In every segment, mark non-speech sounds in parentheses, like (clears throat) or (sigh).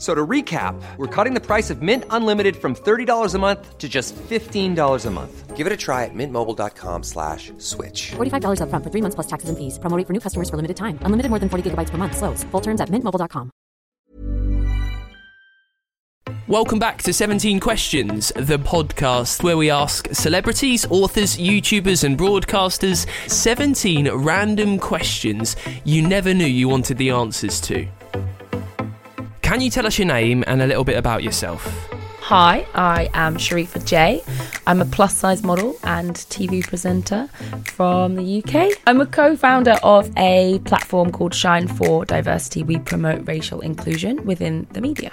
So to recap, we're cutting the price of Mint Unlimited from $30 a month to just $15 a month. Give it a try at mintmobile.com slash switch. $45 upfront for three months plus taxes and fees. Promo rate for new customers for limited time. Unlimited more than 40 gigabytes per month. Slows. Full terms at mintmobile.com. Welcome back to 17 Questions, the podcast where we ask celebrities, authors, YouTubers, and broadcasters 17 random questions you never knew you wanted the answers to. Can you tell us your name and a little bit about yourself? Hi, I am Sharifa J. I'm a plus size model and TV presenter from the UK. I'm a co founder of a platform called Shine for Diversity. We promote racial inclusion within the media.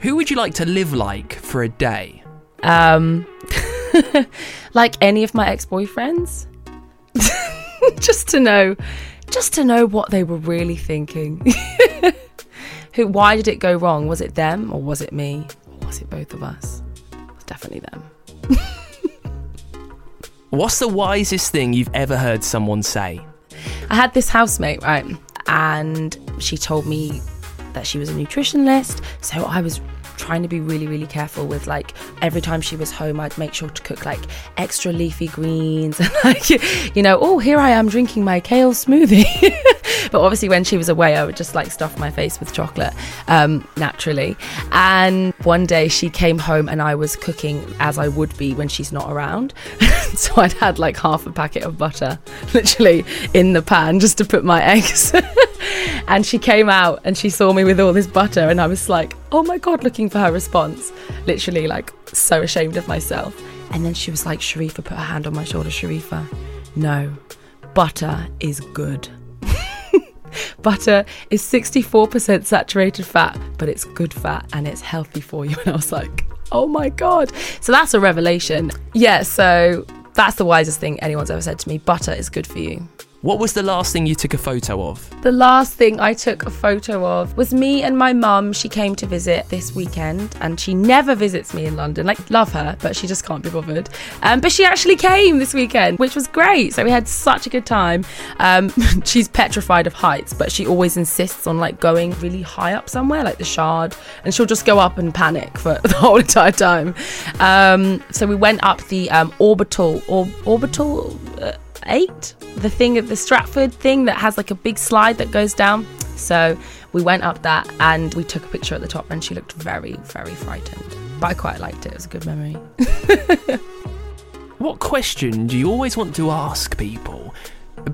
Who would you like to live like for a day? Um, (laughs) like any of my ex boyfriends, (laughs) just to know, just to know what they were really thinking. (laughs) Who? Why did it go wrong? Was it them or was it me? Or was it both of us? It was definitely them. (laughs) What's the wisest thing you've ever heard someone say? I had this housemate, right? And she told me that she was a nutritionist. So I was trying to be really, really careful with like every time she was home, I'd make sure to cook like extra leafy greens (laughs) and like, you know, oh, here I am drinking my kale smoothie. (laughs) but obviously, when she was away, I would just like stuff my face with chocolate um, naturally. And one day she came home and I was cooking as I would be when she's not around. (laughs) so I'd had like half a packet of butter literally in the pan just to put my eggs. And she came out and she saw me with all this butter and I was like, oh my god, looking for her response. Literally like so ashamed of myself. And then she was like, Sharifa, put her hand on my shoulder, Sharifa. No, butter is good. (laughs) butter is 64% saturated fat, but it's good fat and it's healthy for you. (laughs) And I was like, oh my God. So that's a revelation. Yeah, so that's the wisest thing anyone's ever said to me. Butter is good for you. What was the last thing you took a photo of? The last thing I took a photo of was me and my mum. She came to visit this weekend and she never visits me in London. Like, love her, but she just can't be bothered. Um, but she actually came this weekend, which was great. So we had such a good time. Um, (laughs) she's petrified of heights, but she always insists on like going really high up somewhere, like the Shard, and she'll just go up and panic for (laughs) the whole entire time. Um, so we went up the um, orbital, or, orbital. Uh, eight, the thing of the Stratford thing that has like a big slide that goes down. So we went up that and we took a picture at the top, and she looked very, very frightened. But I quite liked it. It was a good memory. (laughs) What question do you always want to ask people,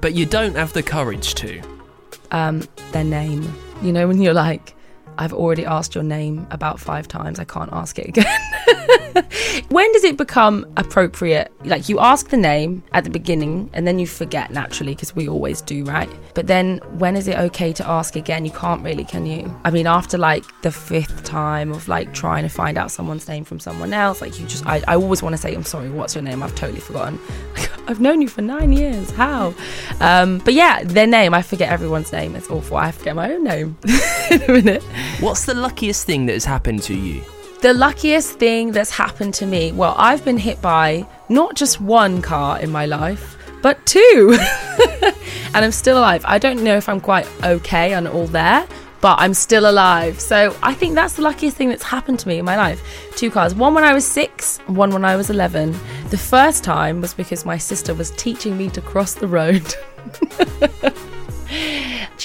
but you don't have the courage to? um, their name. You know, when you're like, I've already asked your name about five times, I can't ask it again. (laughs) (laughs) when does it become appropriate? Like, you ask the name at the beginning and then you forget naturally, because we always do, right? But then when is it okay to ask again? You can't really, can you? I mean, after like the fifth time of like trying to find out someone's name from someone else, like, you just, I, I always want to say, I'm sorry, what's your name? I've totally forgotten. (laughs) I've known you for nine years. How? Um, but yeah, their name, I forget everyone's name. It's awful. I forget my own name (laughs) in a minute. What's the luckiest thing that has happened to you? The luckiest thing that's happened to me, well, I've been hit by not just one car in my life, but two. (laughs) and I'm still alive. I don't know if I'm quite okay and all there, but I'm still alive. So I think that's the luckiest thing that's happened to me in my life. Two cars. One when I was six, one when I was 11. The first time was because my sister was teaching me to cross the road. (laughs)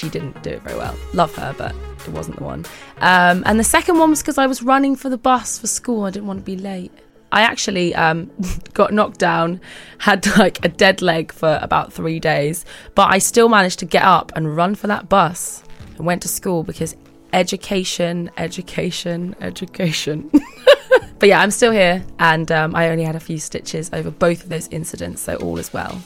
she didn't do it very well. Love her, but it wasn't the one. Um, and the second one was because I was running for the bus for school. I didn't want to be late. I actually um, (laughs) got knocked down, had like a dead leg for about three days, but I still managed to get up and run for that bus and went to school because education, education, education. (laughs) but yeah, I'm still here, and um, I only had a few stitches over both of those incidents, so all is well.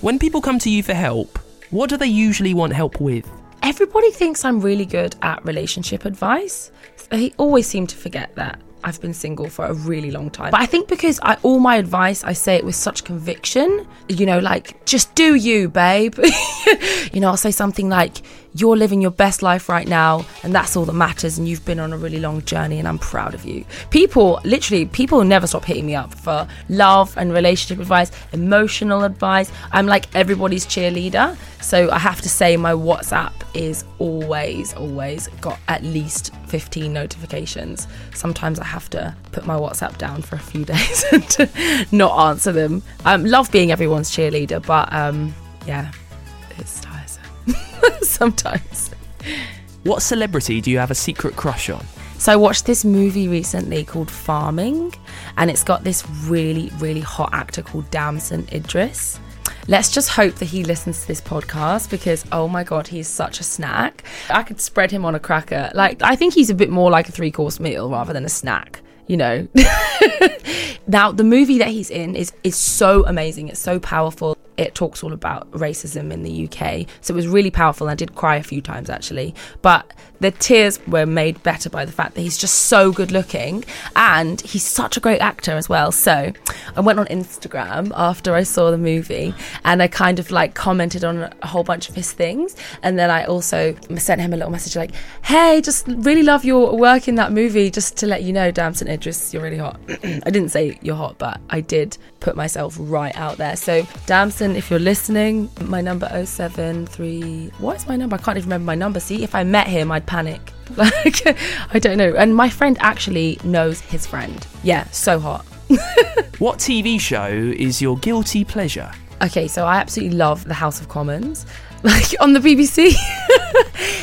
When people come to you for help, what do they usually want help with? Everybody thinks I'm really good at relationship advice. They always seem to forget that. I've been single for a really long time. But I think because I all my advice I say it with such conviction, you know, like just do you, babe. (laughs) you know, I'll say something like you're living your best life right now and that's all that matters and you've been on a really long journey and I'm proud of you. People literally people never stop hitting me up for love and relationship advice, emotional advice. I'm like everybody's cheerleader. So I have to say my WhatsApp is always always got at least 15 notifications. Sometimes I have to put my WhatsApp down for a few (laughs) days and not answer them. I um, love being everyone's cheerleader, but um, yeah, it's tiresome sometimes. What celebrity do you have a secret crush on? So I watched this movie recently called Farming, and it's got this really, really hot actor called Damson Idris. Let's just hope that he listens to this podcast because oh my god, he's such a snack. I could spread him on a cracker. Like I think he's a bit more like a three course meal rather than a snack you know. (laughs) now the movie that he's in is is so amazing. It's so powerful. It talks all about racism in the UK. So it was really powerful. I did cry a few times actually. But the tears were made better by the fact that he's just so good looking and he's such a great actor as well. So I went on Instagram after I saw the movie and I kind of like commented on a whole bunch of his things. And then I also sent him a little message like, hey, just really love your work in that movie. Just to let you know, Damson Idris, you're really hot. (clears throat) I didn't say you're hot, but I did put myself right out there. So Damson, if you're listening, my number 073. What is my number? I can't even remember my number. See, if I met him, I'd panic. (laughs) Like, I don't know. And my friend actually knows his friend. Yeah, so hot. (laughs) what TV show is your guilty pleasure? Okay, so I absolutely love The House of Commons, (laughs) like on the BBC.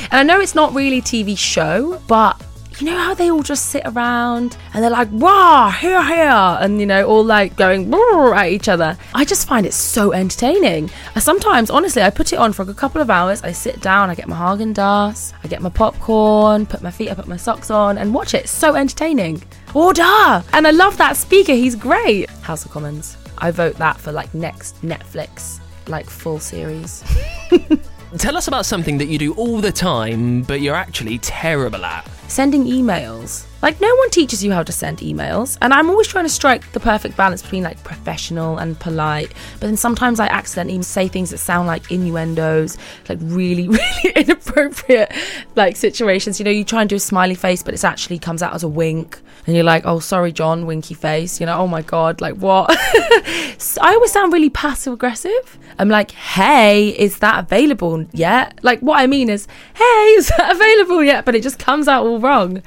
and I know it's not really a TV show, but you know how they all just sit around and they're like, "Wow, here, here," and you know, all like going at each other. I just find it so entertaining. Sometimes, honestly, I put it on for a couple of hours. I sit down, I get my Haagen Dazs, I get my popcorn, put my feet up, put my socks on, and watch it. It's so entertaining. Order! And I love that speaker. He's great. House of Commons. I vote that for like next Netflix, like full series. (laughs) Tell us about something that you do all the time, but you're actually terrible at. Sending emails. Like, no one teaches you how to send emails. And I'm always trying to strike the perfect balance between like professional and polite. But then sometimes I accidentally say things that sound like innuendos, like really, (laughs) really inappropriate like situations. You know, you try and do a smiley face, but it actually comes out as a wink. And you're like, oh, sorry, John, winky face. You know, oh my God, like what? (laughs) so I always sound really passive aggressive. I'm like, hey, is that available yet? Like, what I mean is, hey, is that (laughs) available yet? But it just comes out all wrong.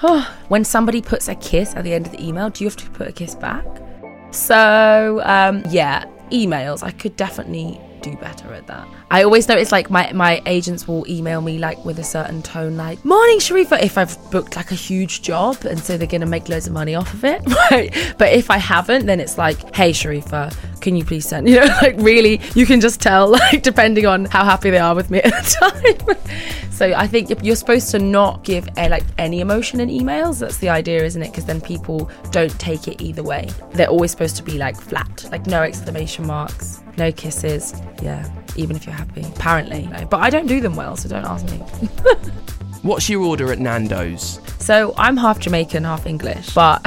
(sighs) when somebody puts a kiss at the end of the email, do you have to put a kiss back? So, um, yeah, emails. I could definitely do better at that. I always notice like my, my agents will email me like with a certain tone, like "Morning, Sharifa," if I've booked like a huge job, and so they're gonna make loads of money off of it. (laughs) But if I haven't, then it's like, "Hey, Sharifa, can you please send?" (laughs) You know, like really, you can just tell (laughs) like depending on how happy they are with me at the (laughs) time. so I think you're supposed to not give a, like any emotion in emails. That's the idea, isn't it? Because then people don't take it either way. They're always supposed to be like flat, like no exclamation marks, no kisses. Yeah, even if you're happy, apparently. But I don't do them well, so don't ask me. What's your order at Nando's? So I'm half Jamaican, half English, but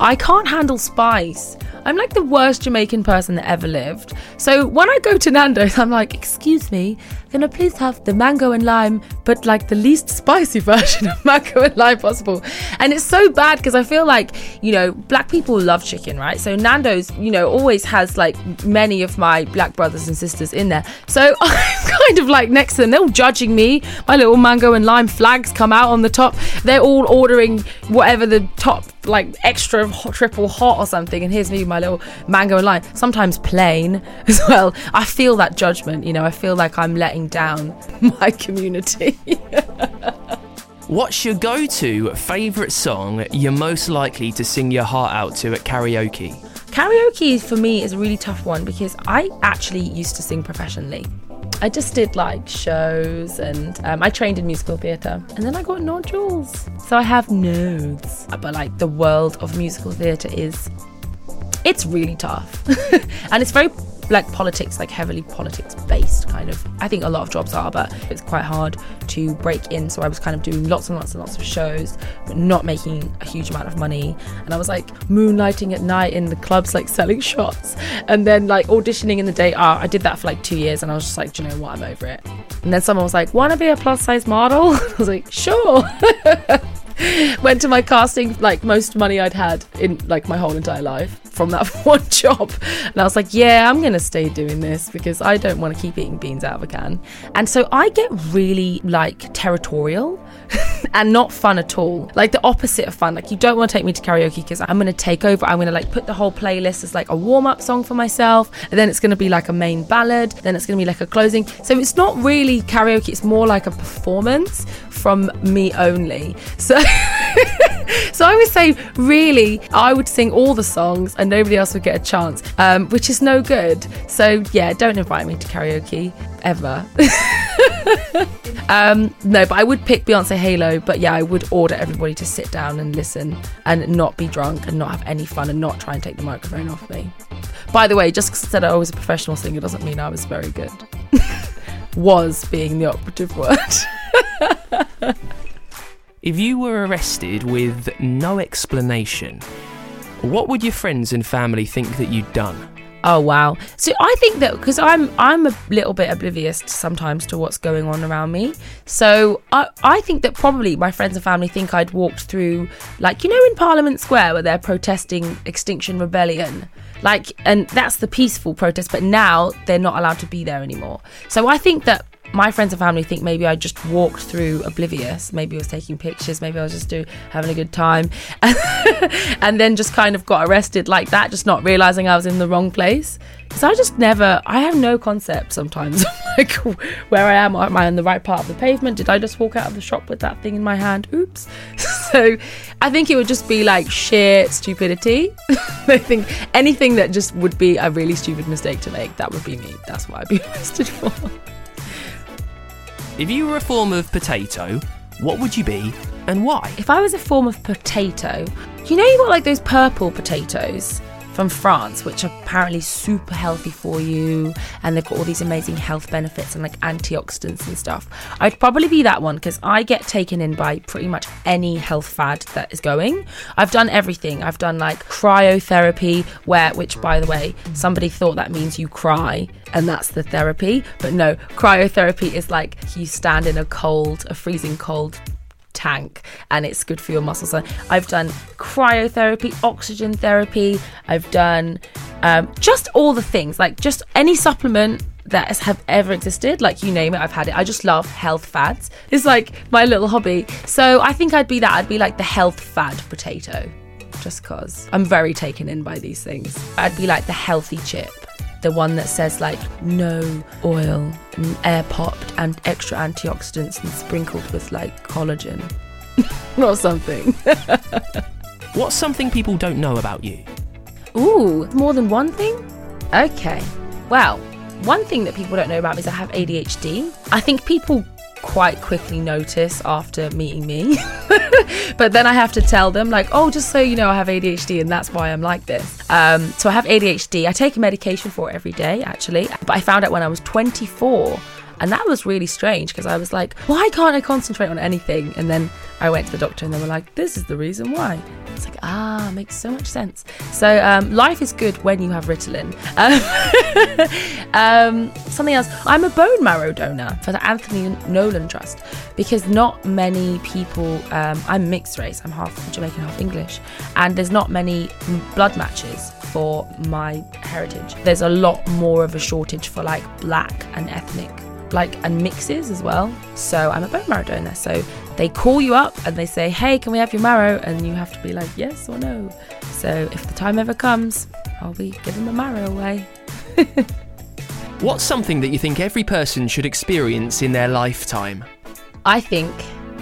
I can't handle spice. I'm like the worst Jamaican person that ever lived. So when I go to Nando's, I'm like, excuse me, can I please have the mango and lime, but like the least spicy (laughs) version of mango and lime possible? And it's so bad because I feel like, you know, black people love chicken, right? So Nando's, you know, always has like many of my black brothers and sisters in there. So (laughs) I'm kind of like next to them. They're all judging me. My little mango and lime flags come out on the top. They're all ordering whatever the top like extra hot, triple hot or something and here's me my little mango and lime sometimes plain (laughs) as well i feel that judgment you know i feel like i'm letting down my community (laughs) what's your go-to favorite song you're most likely to sing your heart out to at karaoke karaoke for me is a really tough one because i actually used to sing professionally I just did like shows and um, I trained in musical theatre and then I got nodules. So I have nodes. But like the world of musical theatre is, it's really tough. (laughs) and it's very like politics, like heavily politics based kind of. I think a lot of jobs are, but it's quite hard to break in. So I was kind of doing lots and lots and lots of shows, but not making a huge amount of money. And I was like moonlighting at night in the clubs, like selling (laughs) shots, and then like auditioning in the day. Oh, I did that for like two years, and I was just like, do you know what? I'm over it. And then someone was like, "Want to be a plus size model?" (laughs) I was like, "Sure." (laughs) went to my casting like most money I'd had in like my whole entire life from that (laughs) one job. And I was like, yeah, I'm going to stay doing this because I don't want to keep eating beans out of a can. And so I get really like territorial (laughs) and not fun at all. Like the opposite of fun. Like you don't want to take me to karaoke because I'm going to take over. I'm going to like put the whole playlist as like a warm up song for myself. And then it's going to be like a main ballad. Then it's going to be like a closing. So it's not really karaoke. It's more like a performance from me only. So (laughs) (laughs) so I would say, really, I would sing all the songs and nobody else would get a chance, um, which is no good. So yeah, don't invite me to karaoke ever. (laughs) um, no, but I would pick Beyonce Halo. But yeah, I would order everybody to sit down and listen and not be drunk and not have any fun and not try and take the microphone off me. By the way, just because I said I was a professional singer doesn't mean I was very good. (laughs) was being the operative word. If you were arrested with no explanation, what would your friends and family think that you'd done? Oh wow! So I think that because I'm I'm a little bit oblivious sometimes to what's going on around me. So I I think that probably my friends and family think I'd walked through like you know in Parliament Square where they're protesting Extinction Rebellion, like and that's the peaceful protest. But now they're not allowed to be there anymore. So I think that my friends and family think maybe I just walked through oblivious. Maybe I was taking pictures. Maybe I was just do, having a good time, (laughs) and then just kind of got arrested like that, just not realizing I was in the wrong place. Because I just never, I have no concept sometimes (laughs) like where I am. Am I on the right part of the pavement? Did I just walk out of the shop with that thing in my hand? Oops. (laughs) so I think it would just be like sheer stupidity. I think anything that just would be a really stupid mistake to make, that would be me. That's what I'd be arrested for. If you were a form of potato, what would you be and why? If I was a form of potato, you know, you got like those purple potatoes from France, which are apparently super healthy for you, and they've got all these amazing health benefits and like antioxidants and stuff. I'd probably be that one because I get taken in by pretty much any health fad that is going. I've done everything. I've done like cryotherapy, where, which by the way, somebody thought that means you cry and that's the therapy, but no, cryotherapy is like you stand in a cold, a freezing cold tank and it's good for your muscles. I've done cryotherapy, oxygen therapy, I've done um, just all the things, like just any supplement that has have ever existed like you name it i've had it. I just love health fads. It's like my little hobby. So i think i'd be that i'd be like the health fad potato just cause i'm very taken in by these things. I'd be like the healthy chip the one that says like no oil and air popped and extra antioxidants and sprinkled with like collagen (laughs) or something. (laughs) What's something people don't know about you? Ooh, more than one thing? Okay. Well, one thing that people don't know about me is I have ADHD. I think people quite quickly notice after meeting me. (laughs) but then I have to tell them, like, oh, just so you know, I have ADHD and that's why I'm like this. Um, so I have ADHD. I take a medication for it every day, actually. But I found out when I was 24. And that was really strange because I was like, why can't I concentrate on anything? And then I went to the doctor and they were like, this is the reason why. It's like, ah, makes so much sense. So um, life is good when you have Ritalin. Um, (laughs) um, something else, I'm a bone marrow donor for the Anthony Nolan Trust because not many people, um, I'm mixed race, I'm half Jamaican, half English, and there's not many blood matches for my heritage. There's a lot more of a shortage for like black and ethnic like and mixes as well. So I'm a bone marrow donor. So they call you up and they say, "Hey, can we have your marrow?" And you have to be like, "Yes or no." So if the time ever comes, I'll be giving my marrow away. (laughs) What's something that you think every person should experience in their lifetime? I think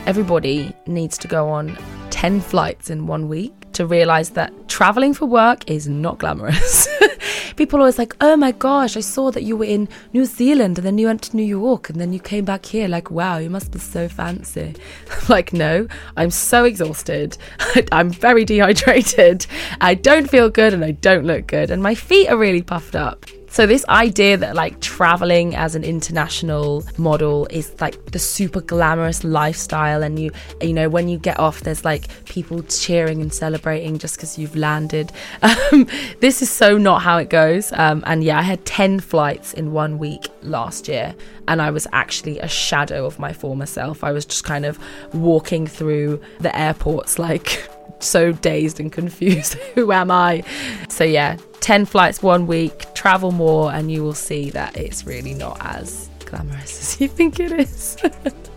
everybody needs to go on 10 flights in one week to realize that traveling for work is not glamorous. (laughs) people always like, oh my gosh, I saw that you were in New Zealand and then you went to New York and then you came back here. Like, wow, you must be so fancy. (laughs) like, no, I'm so exhausted. (laughs) I'm very dehydrated. I don't feel good and I don't look good. And my feet are really puffed up. So this idea that like traveling as an international model is like the super glamorous lifestyle and you you know when you get off there's like people cheering and celebrating just because you've landed. (laughs) Um, this is so not how it goes. Um, and yeah, I had 10 flights in one week last year and I was actually a shadow of my former self. I was just kind of walking through the airports (laughs) like so dazed and confused. (laughs) Who am I? So, yeah, 10 flights one week, travel more, and you will see that it's really not as glamorous as you think it is. (laughs)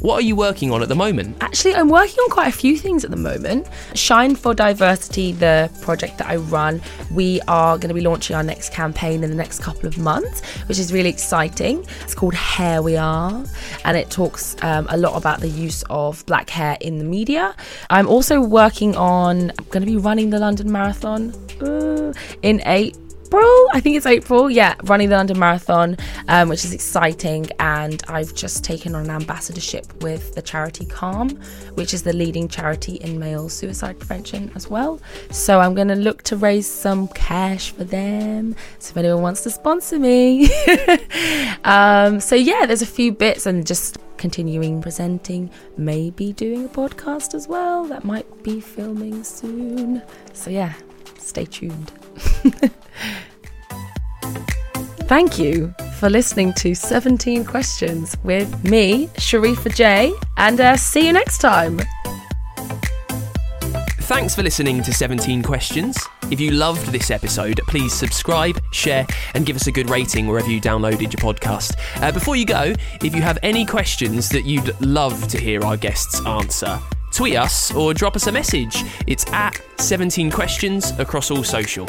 What are you working on at the moment? Actually, I'm working on quite a few things at the moment. Shine for Diversity, the project that I run, we are going to be launching our next campaign in the next couple of months, which is really exciting. It's called Hair We Are, and it talks um, a lot about the use of black hair in the media. I'm also working on, I'm going to be running the London Marathon uh, in eight April. I think it's April. Yeah, running the London Marathon, um, which is exciting. And I've just taken on an ambassadorship with the charity Calm, which is the leading charity in male suicide prevention as well. So I'm going to look to raise some cash for them. So if anyone wants to sponsor me. (laughs) um, so yeah, there's a few bits and just continuing presenting, maybe doing a podcast as well. That might be filming soon. So yeah, stay tuned. (laughs) Thank you for listening to 17 Questions with me, Sharifa J, and uh, see you next time. Thanks for listening to 17 Questions. If you loved this episode, please subscribe, share, and give us a good rating wherever you downloaded your podcast. Uh, before you go, if you have any questions that you'd love to hear our guests answer, tweet us or drop us a message. It's at 17 Questions across all social.